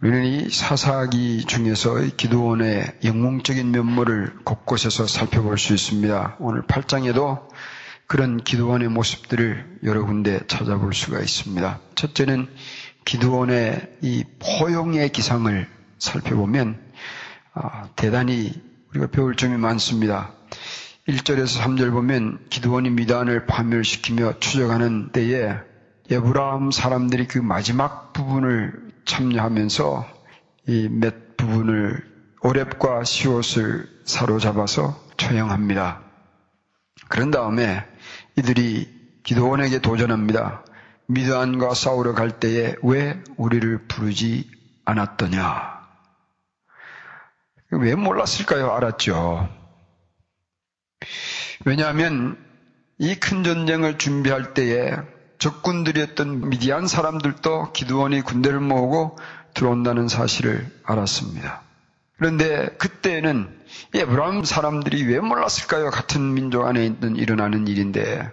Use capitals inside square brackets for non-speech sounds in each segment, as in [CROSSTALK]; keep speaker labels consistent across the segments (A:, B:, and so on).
A: 우리는 이 사사기 중에서 기도원의 영웅적인 면모를 곳곳에서 살펴볼 수 있습니다. 오늘 8장에도 그런 기도원의 모습들을 여러 군데 찾아볼 수가 있습니다. 첫째는 기도원의 이 포용의 기상을 살펴보면 아, 대단히 우리가 배울 점이 많습니다. 1절에서 3절 보면 기도원이 미단을 파멸시키며 추적하는 때에 에브라함 사람들이 그 마지막 부분을 참여하면서 이 몇 부분을 오랩과 시옷을 사로잡아서 처형합니다. 그런 다음에 이들이 기도원에게 도전합니다. 미드안과 싸우러 갈 때에 왜 우리를 부르지 않았더냐? 왜 몰랐을까요? 알았죠. 왜냐하면 이 큰 전쟁을 준비할 때에 적군들이었던 미디안 사람들도 기도원이 군대를 모으고 들어온다는 사실을 알았습니다. 그런데 그때는 에브라임 사람들이 왜 몰랐을까요? 같은 민족 안에 있는 일어나는 일인데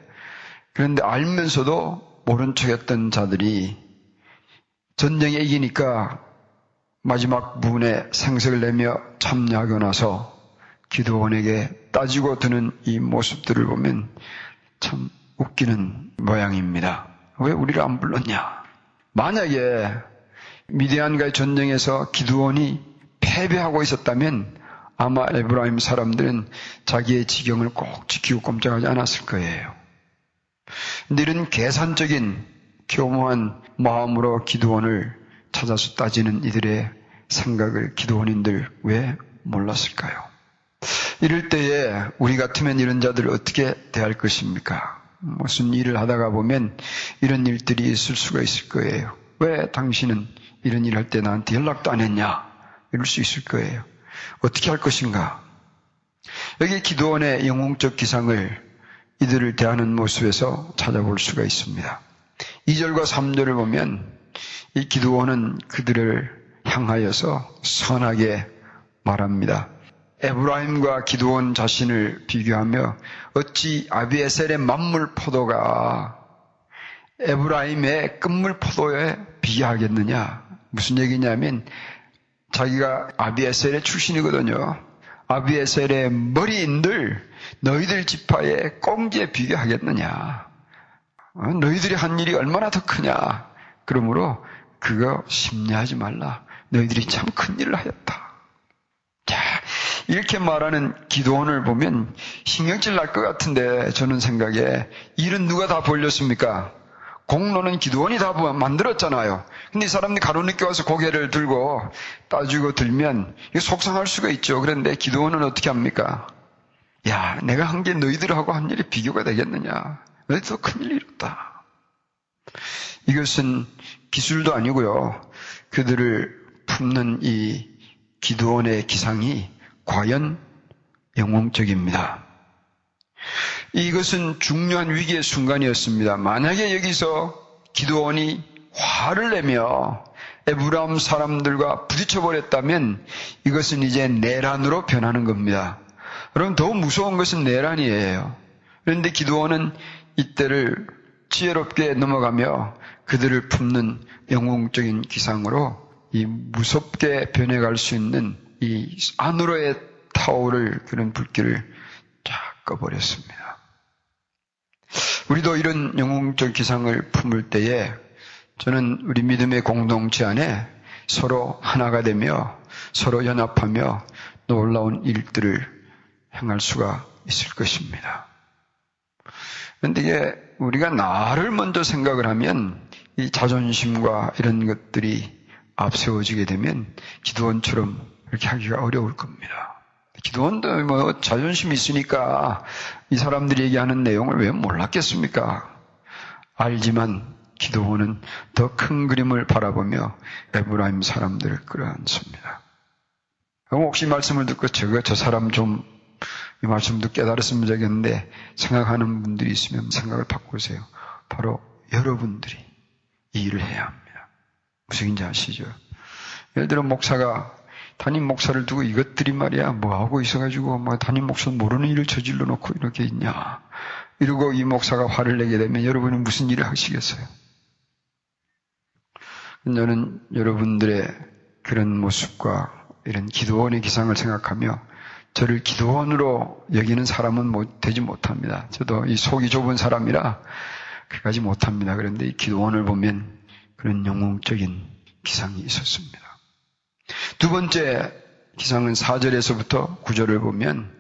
A: 그런데 알면서도 모른 척했던 자들이 전쟁에 이기니까 마지막 부분에 생색을 내며 참여하고 나서 기도원에게 따지고 드는 이 모습들을 보면 참 웃기는 모양입니다. 왜 우리를 안 불렀냐? 만약에 미디안과의 전쟁에서 기도원이 패배하고 있었다면 아마 에브라임 사람들은 자기의 지경을 꼭 지키고 꼼짝하지 않았을 거예요. 이런 계산적인 교모한 마음으로 기도원을 찾아서 따지는 이들의 생각을 기도원인들 왜 몰랐을까요? 이럴 때에 우리 같으면 이런 자들을 어떻게 대할 것입니까? 무슨 일을 하다가 보면 이런 일들이 있을 수가 있을 거예요. 왜 당신은 이런 일 할 때 나한테 연락도 안 했냐? 이럴 수 있을 거예요. 어떻게 할 것인가? 여기 기도원의 영웅적 기상을 이들을 대하는 모습에서 찾아볼 수가 있습니다. 2절과 3절을 보면 이 기도원은 그들을 향하여서 선하게 말합니다. 에브라임과 기도원 자신을 비교하며 어찌 아비에셀의 만물 포도가 에브라임의 끝물 포도에 비하겠느냐? 무슨 얘기냐면 자기가 아비에셀의 출신이거든요. 아비에셀의 머리인들 너희들 지파의 꽁지에 비교하겠느냐? 어, 너희들이 한 일이 얼마나 더 크냐? 그러므로 그거 심려하지 말라. 너희들이 참 큰 일을 하였다. 자, 이렇게 말하는 기도원을 보면 신경질 날 것 같은데 저는 생각에 일은 누가 다 벌렸습니까? 공로는 기도원이 다 만들었잖아요. 근데 이 사람들이 가로늦게 와서 고개를 들고 따지고 들면 속상할 수가 있죠. 그런데 기도원은 어떻게 합니까? 야, 내가 한 게 너희들하고 한 일이 비교가 되겠느냐. 너희도 큰일 이뤘다. 이것은 기술도 아니고요. 그들을 품는 이 기도원의 기상이 과연 영웅적입니다. 이것은 중요한 위기의 순간이었습니다. 만약에 여기서 기도원이 화를 내며 에브라임 사람들과 부딪혀 버렸다면 이것은 이제 내란으로 변하는 겁니다. 여러분, 더 무서운 것은 내란이에요. 그런데 기도원은 이때를 지혜롭게 넘어가며 그들을 품는 영웅적인 기상으로 이 무섭게 변해갈 수 있는 이 안으로의 타오를 그런 불길을 쫙 꺼버렸습니다. 우리도 이런 영웅적 기상을 품을 때에 저는 우리 믿음의 공동체 안에 서로 하나가 되며 서로 연합하며 놀라운 일들을 행할 수가 있을 것입니다. 그런데 이게 우리가 나를 먼저 생각을 하면 이 자존심과 이런 것들이 앞세워지게 되면 기도원처럼 이렇게 하기가 어려울 겁니다. 기도원도 뭐 자존심이 있으니까 이 사람들이 얘기하는 내용을 왜 몰랐겠습니까? 알지만 기도원은 더 큰 그림을 바라보며 에브라임 사람들을 끌어안습니다. 혹시 말씀을 듣고 저거 저 사람 좀 이 말씀도 깨달았으면 좋겠는데 생각하는 분들이 있으면 생각을 바꾸세요. 바로 여러분들이 이 일을 해야 합니다. 무슨 인지 아시죠? 예를 들어 목사가 담임 목사를 두고 이것들이 말이야 뭐 하고 있어가지고 뭐 담임 목사는 모르는 일을 저질러 놓고 이렇게 있냐 이러고 이 목사가 화를 내게 되면 여러분은 무슨 일을 하시겠어요? 저는 여러분들의 그런 모습과 이런 기도원의 기상을 생각하며 저를 기도원으로 여기는 사람은 못, 되지 못합니다. 저도 이 속이 좁은 사람이라 그까지 못합니다. 그런데 이 기도원을 보면 그런 영웅적인 기상이 있었습니다. 두 번째 기상은 4절에서부터 9절을 보면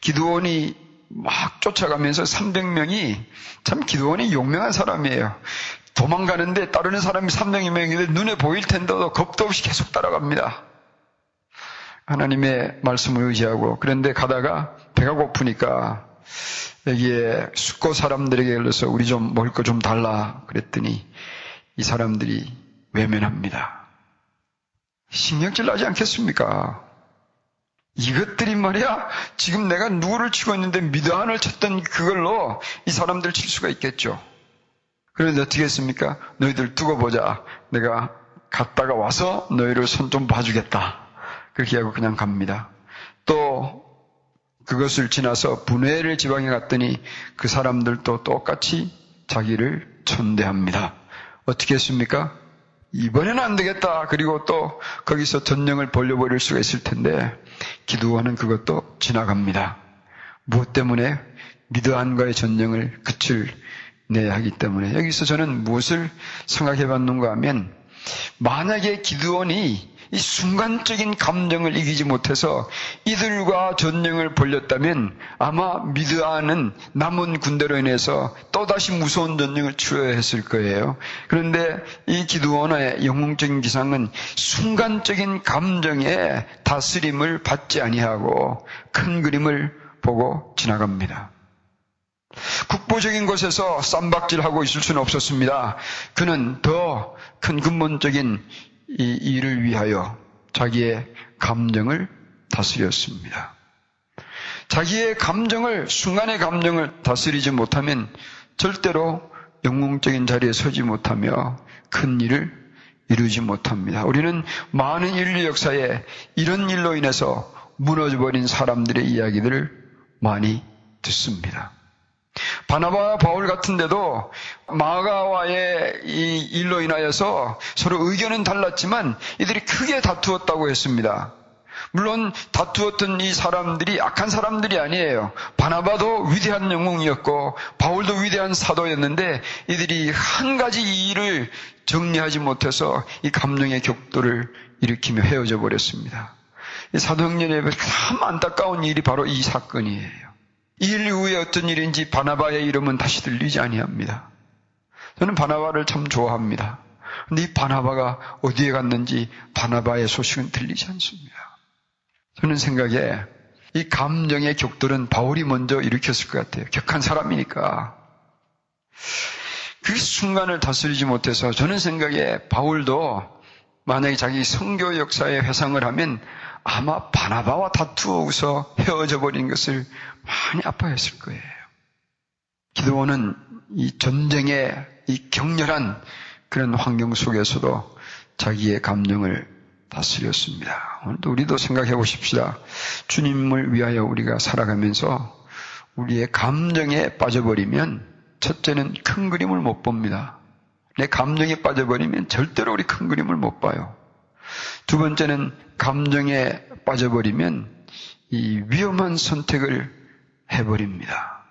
A: 기도원이 막 쫓아가면서 300명이 참 기도원이 용맹한 사람이에요. 도망가는데 따르는 사람이 300명인데 눈에 보일 텐데도 겁도 없이 계속 따라갑니다. 하나님의 말씀을 의지하고 그런데 가다가 배가 고프니까 여기에 숙고 사람들에게 걸려서 우리 좀 먹을 거 좀 달라 그랬더니 이 사람들이 외면합니다. 신경질 나지 않겠습니까? 이것들이 말이야 지금 내가 누구를 치고 있는데 미드안을 쳤던 그걸로 이 사람들 칠 수가 있겠죠. 그런데 어떻게 했습니까? 너희들 두고 보자. 내가 갔다가 와서 너희를 손 좀 봐주겠다. 그렇게 하고 그냥 갑니다. 또 그것을 지나서 분해를 지방에 갔더니 그 사람들도 똑같이 자기를 천대합니다. 어떻게 했습니까? 이번에는 안 되겠다. 그리고 또 거기서 전령을 벌려버릴 수가 있을 텐데 기도하는 그것도 지나갑니다. 무엇 때문에 미드안과의 전령을 끝을 내야 하기 때문에 여기서 저는 무엇을 생각해 봤는가 하면 만약에 기드원이 이 순간적인 감정을 이기지 못해서 이들과 전쟁을 벌렸다면 아마 미드아는 남은 군대로 인해서 또다시 무서운 전쟁을 치러야 했을 거예요. 그런데 이 기드원의 영웅적인 기상은 순간적인 감정에 다스림을 받지 아니하고 큰 그림을 보고 지나갑니다. 국보적인 곳에서 쌈박질하고 있을 수는 없었습니다. 그는 더 큰 근본적인 이 일을 위하여 자기의 감정을 다스렸습니다. 자기의 감정을, 순간의 감정을 다스리지 못하면 절대로 영웅적인 자리에 서지 못하며 큰 일을 이루지 못합니다. 우리는 많은 인류 역사에 이런 일로 인해서 무너져버린 사람들의 이야기들을 많이 듣습니다. 바나바와 바울 같은데도 마가와의 이 일로 인하여서 서로 의견은 달랐지만 이들이 크게 다투었다고 했습니다. 물론 다투었던 이 사람들이 악한 사람들이 아니에요. 바나바도 위대한 영웅이었고 바울도 위대한 사도였는데 이들이 한 가지 일을 정리하지 못해서 이 감정의 격도를 일으키며 헤어져 버렸습니다. 사도행전에 참 안타까운 일이 바로 이 사건이에요. 이일 이후에 어떤 일인지 바나바의 이름은 다시 들리지 아니합니다. 저는 바나바를 참 좋아합니다. 근데 이 바나바가 어디에 갔는지 바나바의 소식은 들리지 않습니다. 저는 생각에 이 감정의 격돌은 바울이 먼저 일으켰을 것 같아요. 격한 사람이니까. 그 순간을 다스리지 못해서 저는 생각에 바울도 만약에 자기 성교 역사에 회상을 하면 아마 바나바와 다투어서 헤어져 버린 것을 많이 아파했을 거예요. 기도원은 이 전쟁의 이 격렬한 그런 환경 속에서도 자기의 감정을 다스렸습니다. 오늘도 우리도 생각해 보십시다. 주님을 위하여 우리가 살아가면서 우리의 감정에 빠져버리면 첫째는 큰 그림을 못 봅니다. 내 감정에 빠져버리면 절대로 우리 큰 그림을 못 봐요. 두 번째는 감정에 빠져버리면 이 위험한 선택을 해버립니다.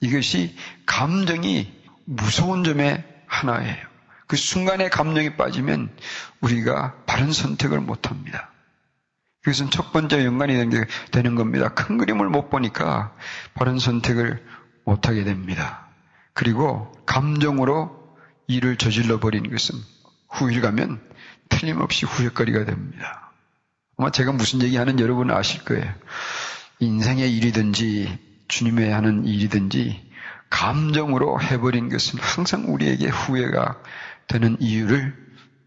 A: 이것이 감정이 무서운 점의 하나예요. 그 순간에 감정이 빠지면 우리가 바른 선택을 못 합니다. 그것은 첫 번째 연관이 되는 겁니다. 큰 그림을 못 보니까 바른 선택을 못 하게 됩니다. 그리고 감정으로 일을 저질러 버리는 것은 후일 가면 틀림없이 후회거리가 됩니다. 아마 제가 무슨 얘기하는 여러분 아실 거예요. 인생의 일이든지 주님의 하는 일이든지 감정으로 해버린 것은 항상 우리에게 후회가 되는 이유를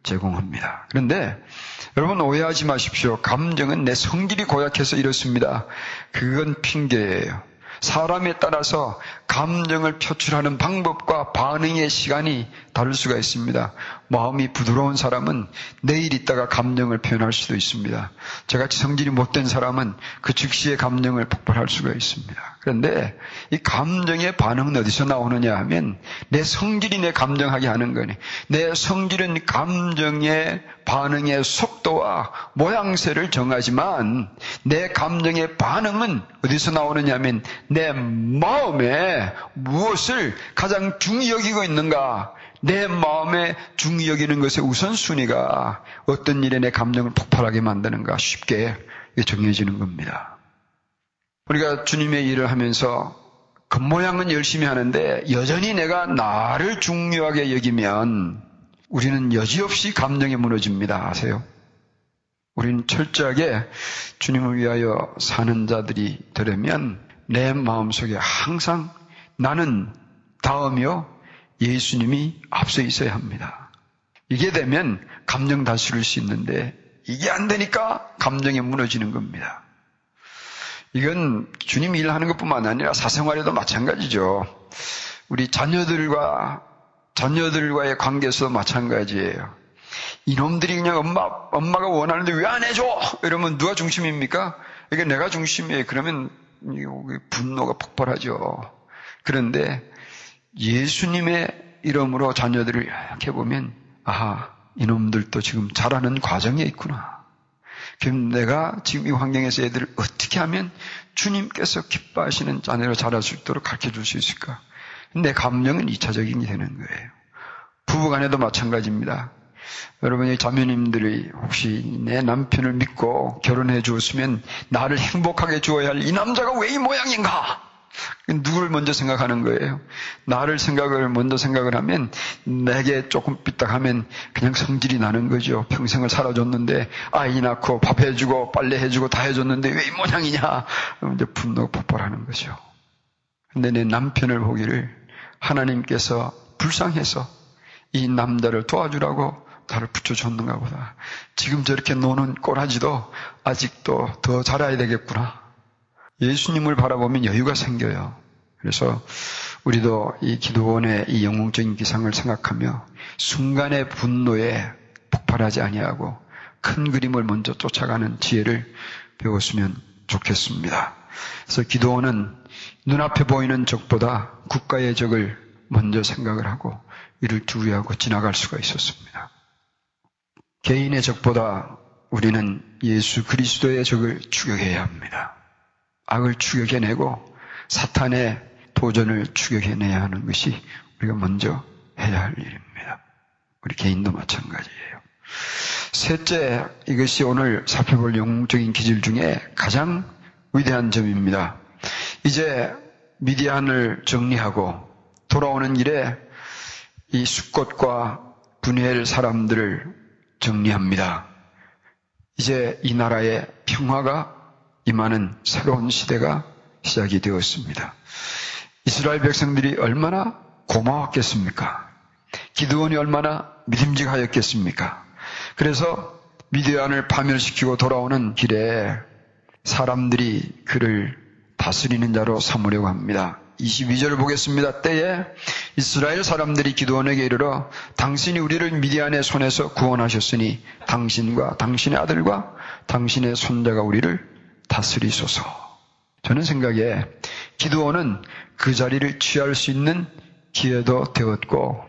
A: 제공합니다. 그런데 여러분 오해하지 마십시오. 감정은 내 성질이 고약해서 이렇습니다. 그건 핑계예요. 사람에 따라서 감정을 표출하는 방법과 반응의 시간이 다를 수가 있습니다. 마음이 부드러운 사람은 내일 있다가 감정을 표현할 수도 있습니다. 저같이 성질이 못된 사람은 그 즉시의 감정을 폭발할 수가 있습니다. 그런데 이 감정의 반응은 어디서 나오느냐 하면 내 성질이 내 감정하게 하는 거니. 내 성질은 감정의 반응의 속도와 모양새를 정하지만 내 감정의 반응은 어디서 나오느냐 하면 내 마음에 무엇을 가장 중히 여기고 있는가 내 마음에 중히 여기는 것의 우선순위가 어떤 일에 내 감정을 폭발하게 만드는가 쉽게 정해지는 겁니다. 우리가 주님의 일을 하면서 겉모양은 열심히 하는데 여전히 내가 나를 중요하게 여기면 우리는 여지없이 감정에 무너집니다. 아세요? 우리는 철저하게 주님을 위하여 사는 자들이 되려면 내 마음속에 항상 나는 다음이요 예수님이 앞서 있어야 합니다. 이게 되면 감정 다스릴 수 있는데 이게 안 되니까 감정이 무너지는 겁니다. 이건 주님 일하는 것뿐만 아니라 사생활에도 마찬가지죠. 우리 자녀들과 자녀들과의 관계에서도 마찬가지예요. 이놈들이 그냥 엄마 엄마가 원하는데 왜 안 해줘? 이러면 누가 중심입니까? 이게 내가 중심이에요. 그러면 분노가 폭발하죠. 그런데 예수님의 이름으로 자녀들을 이렇게 보면 아하 이놈들도 지금 자라는 과정에 있구나. 그럼 내가 지금 이 환경에서 애들을 어떻게 하면 주님께서 기뻐하시는 자녀로 자랄 수 있도록 가르쳐 줄 수 있을까? 내 감정은 2차적인 게 되는 거예요. 부부간에도 마찬가지입니다. 여러분의 자매님들이 혹시 내 남편을 믿고 결혼해 주었으면 나를 행복하게 주어야 할 이 남자가 왜 이 모양인가? 누구를 먼저 생각하는 거예요? 나를 생각을 먼저 생각을 하면 내게 조금 삐딱하면 그냥 성질이 나는 거죠. 평생을 살아줬는데 아이 낳고 밥 해주고 빨래 해주고 다 해줬는데 왜 이 모양이냐? 이제 분노가 폭발하는 거죠. 근데 내 남편을 보기를 하나님께서 불쌍해서 이 남자를 도와주라고 나를 붙여줬는가 보다. 지금 저렇게 노는 꼬라지도 아직도 더 자라야 되겠구나. 예수님을 바라보면 여유가 생겨요. 그래서 우리도 이 기도원의 이 영웅적인 기상을 생각하며 순간의 분노에 폭발하지 아니하고 큰 그림을 먼저 쫓아가는 지혜를 배웠으면 좋겠습니다. 그래서 기도원은 눈앞에 보이는 적보다 국가의 적을 먼저 생각을 하고 이를 주의하고 지나갈 수가 있었습니다. 개인의 적보다 우리는 예수 그리스도의 적을 추격해야 합니다. 악을 추격해내고 사탄의 도전을 추격해내야 하는 것이 우리가 먼저 해야 할 일입니다. 우리 개인도 마찬가지예요. 셋째, 이것이 오늘 살펴볼 영웅적인 기질 중에 가장 위대한 점입니다. 이제 미디안을 정리하고 돌아오는 길에 이 수꽃과 분해할 사람들을 정리합니다. 이제 이 나라의 평화가 임하는 새로운 시대가 시작이 되었습니다. 이스라엘 백성들이 얼마나 고마웠겠습니까? 기드원이 얼마나 믿음직하였겠습니까? 그래서 미디안을 파멸시키고 돌아오는 길에 사람들이 그를 다스리는 자로 삼으려고 합니다. 22절을 보겠습니다. 때에 이스라엘 사람들이 기도원에게 이르러 당신이 우리를 미디안의 손에서 구원하셨으니 당신과 당신의 아들과 당신의 손자가 우리를 다스리소서. 저는 생각에 기도원은 그 자리를 취할 수 있는 기회도 되었고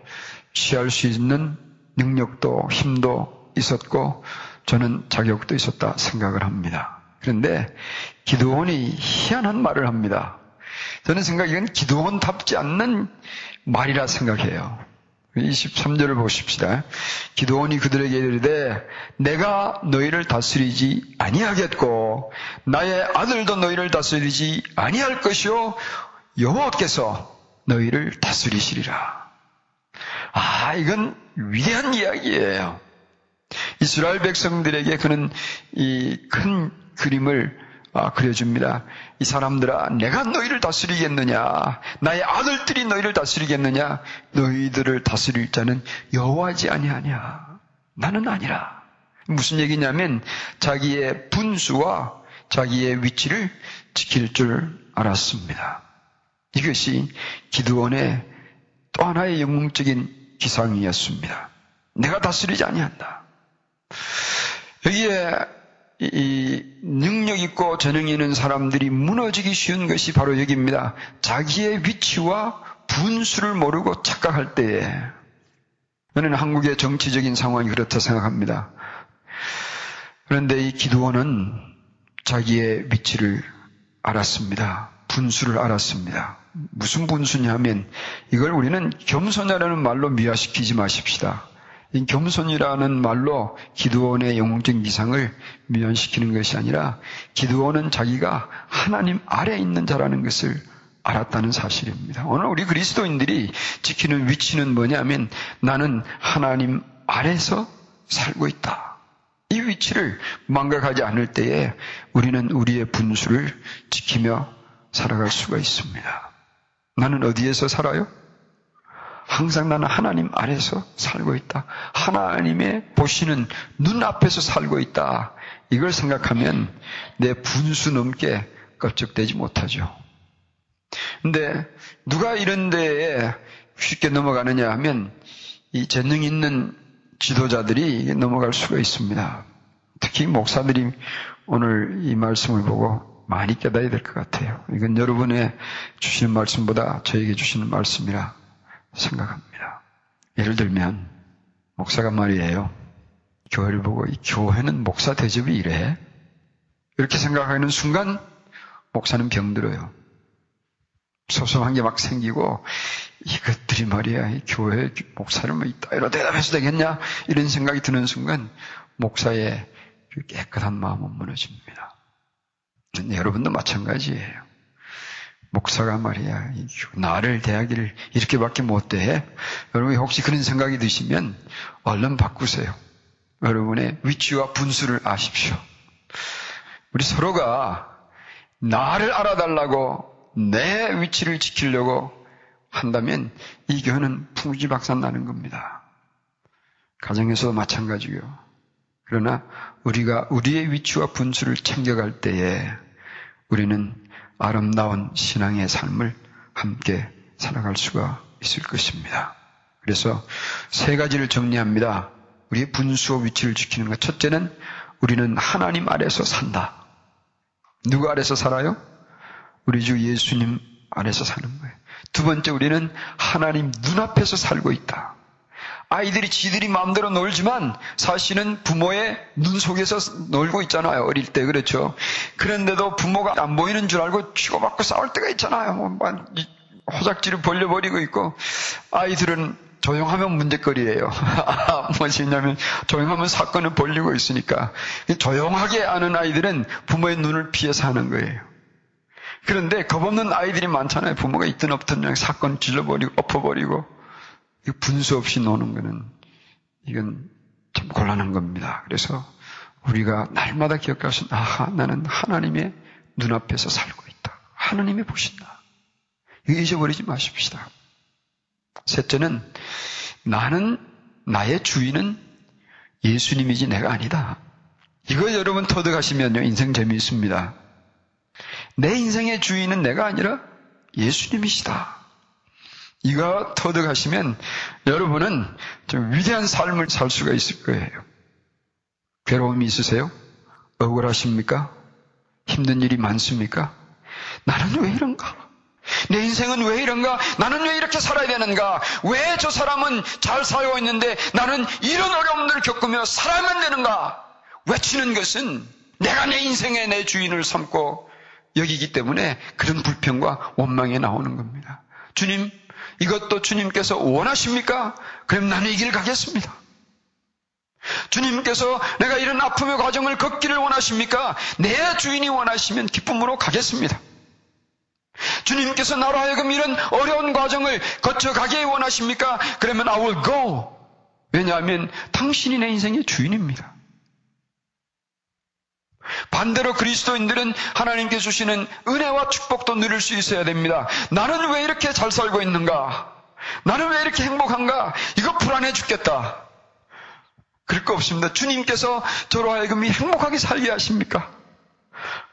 A: 취할 수 있는 능력도 힘도 있었고 저는 자격도 있었다 생각을 합니다. 그런데 기도원이 희한한 말을 합니다. 저는 생각 이건 기도원답지 않는 말이라 생각해요. 23절을 보십시다. 기도원이 그들에게 이르되 내가 너희를 다스리지 아니하겠고 나의 아들도 너희를 다스리지 아니할 것이요 여호와께서 너희를 다스리시리라. 아, 이건 위대한 이야기예요. 이스라엘 백성들에게 그는 이 큰 그림을 아, 그려줍니다. 이 사람들아, 내가 너희를 다스리겠느냐? 나의 아들들이 너희를 다스리겠느냐? 너희들을 다스릴 자는 여호와지 아니하냐? 나는 아니라. 무슨 얘기냐면 자기의 분수와 자기의 위치를 지킬 줄 알았습니다. 이것이 기드원의 또 하나의 영웅적인 기상이었습니다. 내가 다스리지 아니한다. 여기에 이 능력 있고 재능 있는 사람들이 무너지기 쉬운 것이 바로 여기입니다. 자기의 위치와 분수를 모르고 착각할 때에 저는 한국의 정치적인 상황이 그렇다 생각합니다. 그런데 이 기도원은 자기의 위치를 알았습니다. 분수를 알았습니다. 무슨 분수냐면 이걸 우리는 겸손이라는 말로 미화시키지 마십시다. 이 겸손이라는 말로 기도원의 영웅적 이상을 미연시키는 것이 아니라 기도원은 자기가 하나님 아래 있는 자라는 것을 알았다는 사실입니다. 오늘 우리 그리스도인들이 지키는 위치는 뭐냐면 나는 하나님 아래서 살고 있다. 이 위치를 망각하지 않을 때에 우리는 우리의 분수를 지키며 살아갈 수가 있습니다. 나는 어디에서 살아요? 항상 나는 하나님 아래서 살고 있다. 하나님의 보시는 눈앞에서 살고 있다. 이걸 생각하면 내 분수 넘게 껍적되지 못하죠. 근데 누가 이런 데에 쉽게 넘어가느냐 하면 이 재능 있는 지도자들이 넘어갈 수가 있습니다. 특히 목사들이 오늘 이 말씀을 보고 많이 깨달아야 될 것 같아요. 이건 여러분의 주시는 말씀보다 저에게 주시는 말씀이라 생각합니다. 예를 들면 목사가 말이에요. 교회를 보고 이 교회는 목사 대접이 이래? 이렇게 생각하는 순간 목사는 병들어요. 소소한 게 막 생기고 이것들이 말이야 이 교회 목사를 뭐 이따위로 대답해서 되겠냐 이런 생각이 드는 순간 목사의 그 깨끗한 마음은 무너집니다. 여러분도 마찬가지예요. 목사가 말이야, 나를 대하기를 이렇게밖에 못 대. 여러분 혹시 그런 생각이 드시면 얼른 바꾸세요. 여러분의 위치와 분수를 아십시오. 우리 서로가 나를 알아달라고 내 위치를 지키려고 한다면 이 교회는 풍지박산 나는 겁니다. 가정에서도 마찬가지고요. 그러나 우리가 우리의 위치와 분수를 챙겨갈 때에 우리는 아름다운 신앙의 삶을 함께 살아갈 수가 있을 것입니다. 그래서 세 가지를 정리합니다. 우리의 분수와 위치를 지키는 것. 첫째는 우리는 하나님 아래서 산다. 누구 아래서 살아요? 우리 주 예수님 아래서 사는 거예요. 두 번째, 우리는 하나님 눈앞에서 살고 있다. 아이들이 지들이 마음대로 놀지만 사실은 부모의 눈 속에서 놀고 있잖아요. 어릴 때 그렇죠. 그런데도 부모가 안 보이는 줄 알고 치고받고 싸울 때가 있잖아요. 뭐, 호작지를 벌려버리고 있고 아이들은 조용하면 문제거리예요. [LAUGHS] 무엇이냐면 조용하면 사건을 벌리고 있으니까 조용하게 아는 아이들은 부모의 눈을 피해서 하는 거예요. 그런데 겁없는 아이들이 많잖아요. 부모가 있든 없든 그냥 사건 질러버리고 엎어버리고 분수 없이 노는 거는 이건 참 곤란한 겁니다. 그래서 우리가 날마다 기억할 수, 아, 나는 하나님의 눈앞에서 살고 있다. 하나님이 보신다. 잊어버리지 마십시다. 셋째는 나는 나의 주인은 예수님이지 내가 아니다. 이거 여러분 터득하시면요 인생 재미있습니다. 내 인생의 주인은 내가 아니라 예수님이시다. 이거 터득하시면 여러분은 좀 위대한 삶을 살 수가 있을 거예요. 괴로움이 있으세요? 억울하십니까? 힘든 일이 많습니까? 나는 왜 이런가? 내 인생은 왜 이런가? 나는 왜 이렇게 살아야 되는가? 왜 저 사람은 잘 살고 있는데 나는 이런 어려움들을 겪으며 살아야만 되는가? 외치는 것은 내가 내 인생의 내 주인을 삼고 여기기 때문에 그런 불평과 원망이 나오는 겁니다. 주님, 이것도 주님께서 원하십니까? 그럼 나는 이길 가겠습니다. 주님께서 내가 이런 아픔의 과정을 걷기를 원하십니까? 내 주인이 원하시면 기쁨으로 가겠습니다. 주님께서 나로 하여금 이런 어려운 과정을 거쳐가게 원하십니까? 그러면 I will go. 왜냐하면 당신이 내 인생의 주인입니다. 반대로 그리스도인들은 하나님께 주시는 은혜와 축복도 누릴 수 있어야 됩니다. 나는 왜 이렇게 잘 살고 있는가? 나는 왜 이렇게 행복한가? 이거 불안해 죽겠다. 그럴 거 없습니다. 주님께서 저로 하여금 행복하게 살게 하십니까?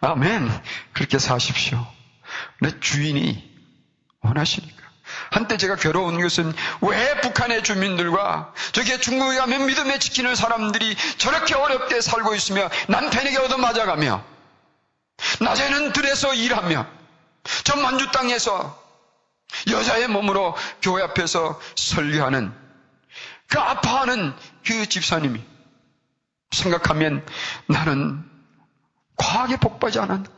A: 아멘. 그렇게 사십시오. 내 주인이 원하시니까. 한때 제가 괴로운 것은 왜 북한의 주민들과 저게 중국에 가면 믿음에 지키는 사람들이 저렇게 어렵게 살고 있으며 남편에게 얻어맞아가며 낮에는 들에서 일하며 저 만주 땅에서 여자의 몸으로 교회 앞에서 설교하는 그 아파하는 그 집사님이 생각하면 나는 과하게 복받지 않았는가.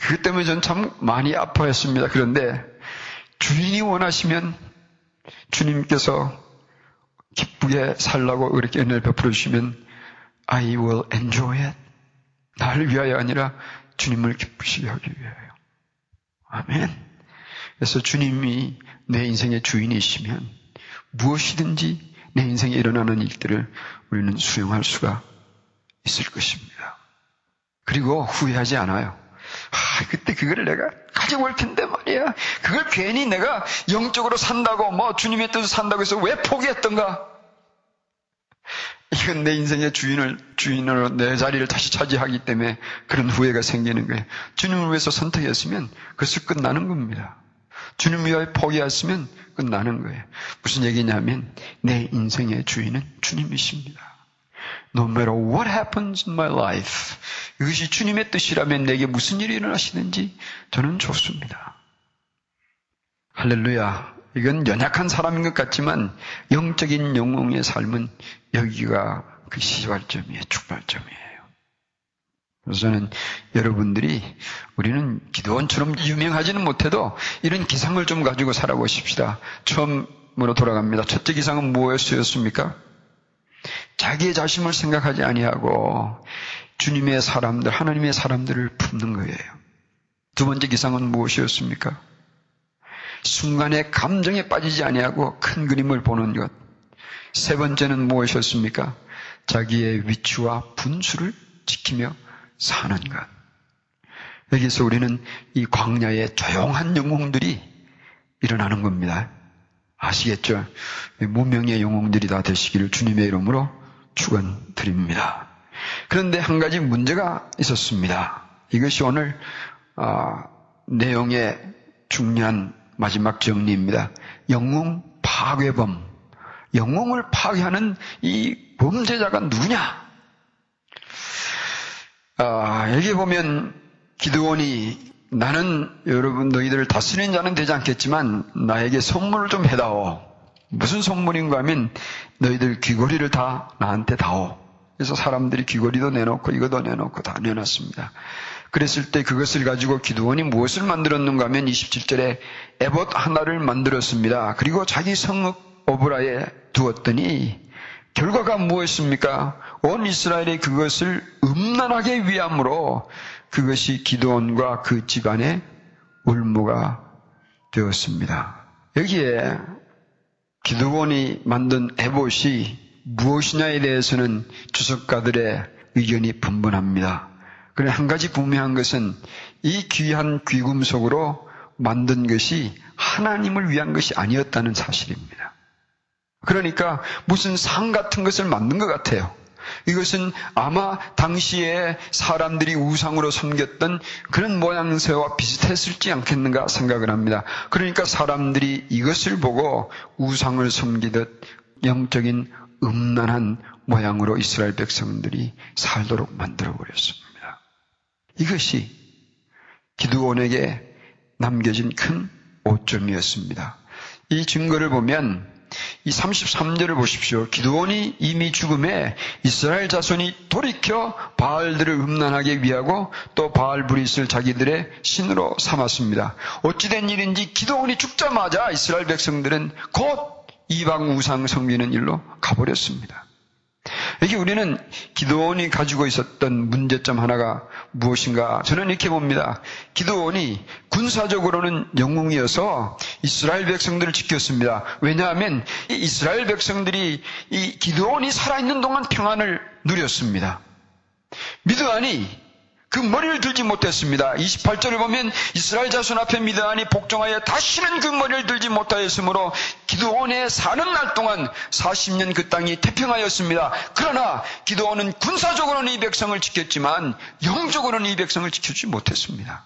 A: 그 때문에 전참 많이 아파했습니다. 그런데 주인이 원하시면 주님께서 기쁘게 살라고 그렇게 은혜를 베풀어 주시면 I will enjoy it. 나를 위하여 아니라 주님을 기쁘시게 하기 위하여. 아멘. 그래서 주님이 내 인생의 주인이시면 무엇이든지 내 인생에 일어나는 일들을 우리는 수용할 수가 있을 것입니다. 그리고 후회하지 않아요. 아, 그때 그거를 내가 가지고 올 텐데 말이야. 그걸 괜히 내가 영적으로 산다고, 뭐 주님의 뜻을 산다고 해서 왜 포기했던가? 이건 내 인생의 주인을, 주인으로 내 자리를 다시 차지하기 때문에 그런 후회가 생기는 거예요. 주님을 위해서 선택했으면 그것을 끝나는 겁니다. 주님 위하여 포기했으면 끝나는 거예요. 무슨 얘기냐면 내 인생의 주인은 주님이십니다. No matter what happens in my life. 이것이 주님의 뜻이라면 내게 무슨 일이 일어나시는지 저는 좋습니다. 할렐루야. 이건 연약한 사람인 것 같지만 영적인 영웅의 삶은 여기가 그 시발점이에요. 출발점이에요. 그래서 저는 여러분들이 우리는 기도원처럼 유명하지는 못해도 이런 기상을 좀 가지고 살아보십시다. 처음으로 돌아갑니다. 첫째 기상은 무엇이었습니까? 자기의 자신을 생각하지 아니하고 주님의 사람들, 하나님의 사람들을 품는 거예요. 두 번째 기상은 무엇이었습니까? 순간의 감정에 빠지지 아니하고 큰 그림을 보는 것. 세 번째는 무엇이었습니까? 자기의 위치와 분수를 지키며 사는 것. 여기서 우리는 이 광야의 조용한 영웅들이 일어나는 겁니다. 아시겠죠? 무명의 영웅들이 다 되시기를 주님의 이름으로 축원드립니다. 그런데 한 가지 문제가 있었습니다. 이것이 오늘 어, 내용의 중요한 마지막 정리입니다. 영웅 파괴범. 영웅을 파괴하는 이 범죄자가 누구냐? 아, 여기 보면 기드원이 나는 여러분 너희들을 다스리는 자는 되지 않겠지만 나에게 선물을 좀 해다오. 무슨 선물인가 하면 너희들 귀걸이를 다 나한테 다오. 그래서 사람들이 귀걸이도 내놓고 이것도 내놓고 다 내놨습니다. 그랬을 때 그것을 가지고 기도원이 무엇을 만들었는가 하면 27절에 에봇 하나를 만들었습니다. 그리고 자기 성읍 오브라에 두었더니 결과가 무엇입니까? 온 이스라엘이 그것을 음란하게 위함으로 그것이 기도원과 그 집안의 울무가 되었습니다. 여기에 기도원이 만든 에봇이 무엇이냐에 대해서는 주석가들의 의견이 분분합니다. 그런데 한 가지 분명한 것은 이 귀한 귀금속으로 만든 것이 하나님을 위한 것이 아니었다는 사실입니다. 그러니까 무슨 상 같은 것을 만든 것 같아요. 이것은 아마 당시에 사람들이 우상으로 섬겼던 그런 모양새와 비슷했을지 않겠는가 생각을 합니다. 그러니까 사람들이 이것을 보고 우상을 섬기듯 영적인 음란한 모양으로 이스라엘 백성들이 살도록 만들어 버렸습니다. 이것이 기드온에게 남겨진 큰 오점이었습니다. 이 증거를 보면 이 33절을 보십시오. 기도원이 이미 죽음에 이스라엘 자손이 돌이켜 바알들을 음란하게 위하고 또 바알 브릿을 자기들의 신으로 삼았습니다. 어찌된 일인지 기도원이 죽자마자 이스라엘 백성들은 곧 이방 우상 섬기는 일로 가버렸습니다. 여기 우리는 기도원이 가지고 있었던 문제점 하나가 무엇인가? 저는 이렇게 봅니다. 기도원이 군사적으로는 영웅이어서 이스라엘 백성들을 지켰습니다. 왜냐하면 이스라엘 백성들이 이 기도원이 살아있는 동안 평안을 누렸습니다. 미드안이 그 머리를 들지 못했습니다. 28절을 보면 이스라엘 자손 앞에 미드안이 복종하여 다시는 그 머리를 들지 못하였으므로 기도원에 사는 날 동안 40년 그 땅이 태평하였습니다. 그러나 기도원은 군사적으로는 이 백성을 지켰지만 영적으로는 이 백성을 지켜주지 못했습니다.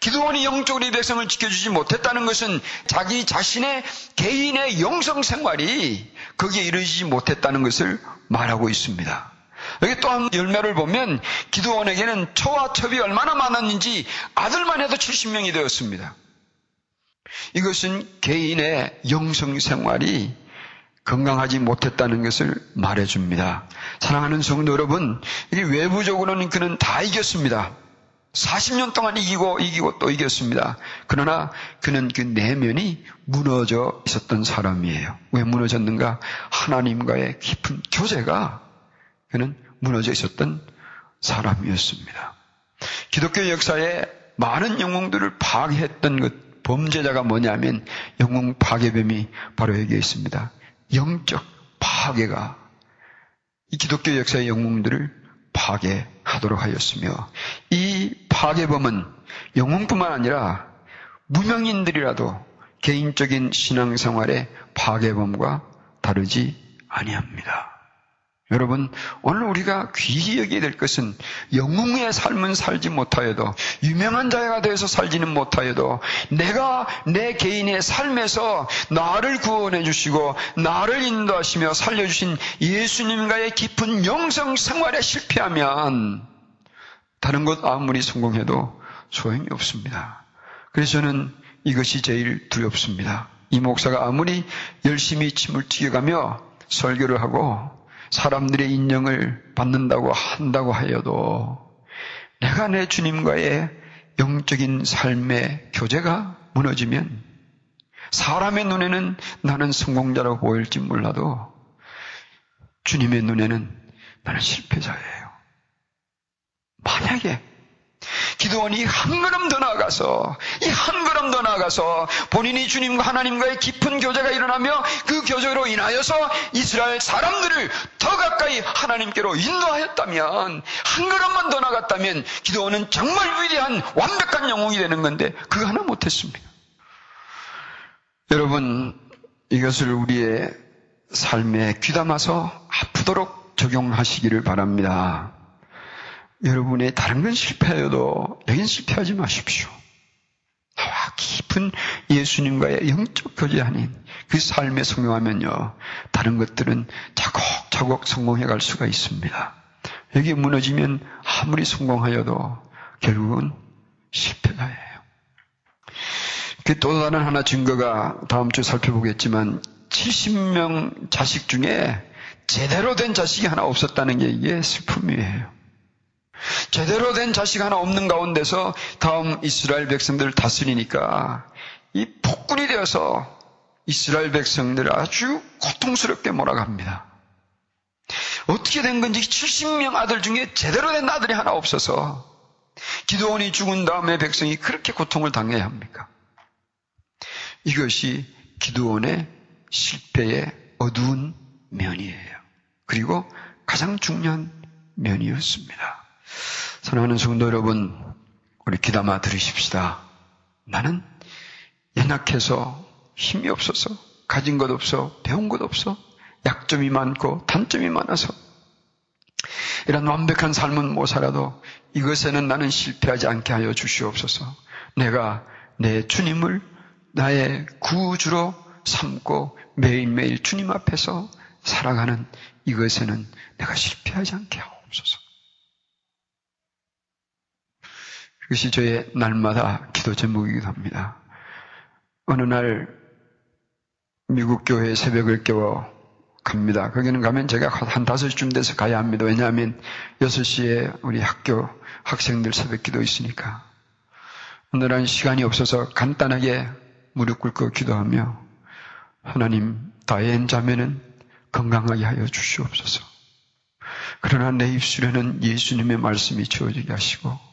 A: 기도원이 영적으로 이 백성을 지켜주지 못했다는 것은 자기 자신의 개인의 영성 생활이 거기에 이르지 못했다는 것을 말하고 있습니다. 여기 또 한 열매를 보면 기도원에게는 처와 첩이 얼마나 많았는지 아들만 해도 70명이 되었습니다. 이것은 개인의 영성 생활이 건강하지 못했다는 것을 말해줍니다. 사랑하는 성도 여러분, 이게 외부적으로는 그는 다 이겼습니다. 40년 동안 이기고 이기고 또 이겼습니다. 그러나 그는 그 내면이 무너져 있었던 사람이에요. 왜 무너졌는가? 하나님과의 깊은 교제가 그는 무너져 있었던 사람이었습니다. 기독교 역사에 많은 영웅들을 파괴했던 것, 범죄자가 뭐냐면 영웅 파괴범이 바로 여기에 있습니다. 영적 파괴가 이 기독교 역사의 영웅들을 파괴하도록 하였으며 이 파괴범은 영웅뿐만 아니라 무명인들이라도 개인적인 신앙생활의 파괴범과 다르지 아니합니다. 여러분, 오늘 우리가 귀히 여기게 될 것은 영웅의 삶은 살지 못하여도 유명한 자가 되어서 살지는 못하여도 내가 내 개인의 삶에서 나를 구원해 주시고 나를 인도하시며 살려주신 예수님과의 깊은 영성 생활에 실패하면 다른 것 아무리 성공해도 소용이 없습니다. 그래서 저는 이것이 제일 두렵습니다. 이 목사가 아무리 열심히 침을 튀겨가며 설교를 하고 사람들의 인정을 받는다고 한다고 하여도 내가 내 주님과의 영적인 삶의 교제가 무너지면 사람의 눈에는 나는 성공자라고 보일지 몰라도 주님의 눈에는 나는 실패자예요. 만약에 기도원이 한 걸음 더 나아가서 이 한 걸음 더 나아가서 본인이 주님과 하나님과의 깊은 교제가 일어나며 그 교제로 인하여서 이스라엘 사람들을 더 가까이 하나님께로 인도하였다면 한 걸음만 더 나갔다면 기도원은 정말 위대한 완벽한 영웅이 되는 건데 그거 하나 못했습니다. 여러분 이것을 우리의 삶에 귀담아서 아프도록 적용하시기를 바랍니다. 여러분의 다른 건 실패해도 여긴 실패하지 마십시오. 나와 깊은 예수님과의 영적 교제 아닌 그 삶에 성공하면요. 다른 것들은 차곡차곡 성공해 갈 수가 있습니다. 여기 무너지면 아무리 성공하여도 결국은 실패가예요. 그 또 다른 하나 증거가 다음 주 살펴보겠지만 70명 자식 중에 제대로 된 자식이 하나 없었다는 게 이게 슬픔이에요. 제대로 된 자식 하나 없는 가운데서 다음 이스라엘 백성들을 다스리니까 이 폭군이 되어서 이스라엘 백성들을 아주 고통스럽게 몰아갑니다. 어떻게 된 건지 70명 아들 중에 제대로 된 아들이 하나 없어서 기도원이 죽은 다음에 백성이 그렇게 고통을 당해야 합니까? 이것이 기도원의 실패의 어두운 면이에요. 그리고 가장 중요한 면이었습니다. 사랑하는 성도 여러분, 우리 기담아 들으십시다. 나는 연약해서 힘이 없어서 가진 것 없어 배운 것 없어 약점이 많고 단점이 많아서 이런 완벽한 삶은 못 살아도 이것에는 나는 실패하지 않게 하여 주시옵소서. 내가 내 주님을 나의 구주로 삼고 매일매일 주님 앞에서 살아가는 이것에는 내가 실패하지 않게 하옵소서. 그것이 저의 날마다 기도 제목이기도 합니다. 어느 날 미국 교회 새벽을 깨워 갑니다. 거기는 가면 제가 한 5시쯤 돼서 가야 합니다. 왜냐하면 6시에 우리 학교 학생들 새벽 기도 있으니까. 오늘은 시간이 없어서 간단하게 무릎 꿇고 기도하며 하나님 다엔 자매는 건강하게 하여 주시옵소서. 그러나 내 입술에는 예수님의 말씀이 주어지게 하시고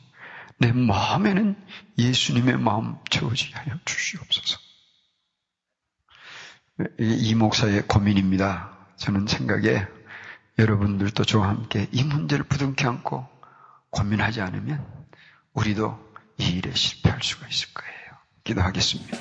A: 내 마음에는 예수님의 마음 채워지게 하여 주시옵소서. 이 목사의 고민입니다. 저는 생각에 여러분들도 저와 함께 이 문제를 부둥켜 안고 고민하지 않으면 우리도 이 일에 실패할 수가 있을 거예요. 기도하겠습니다.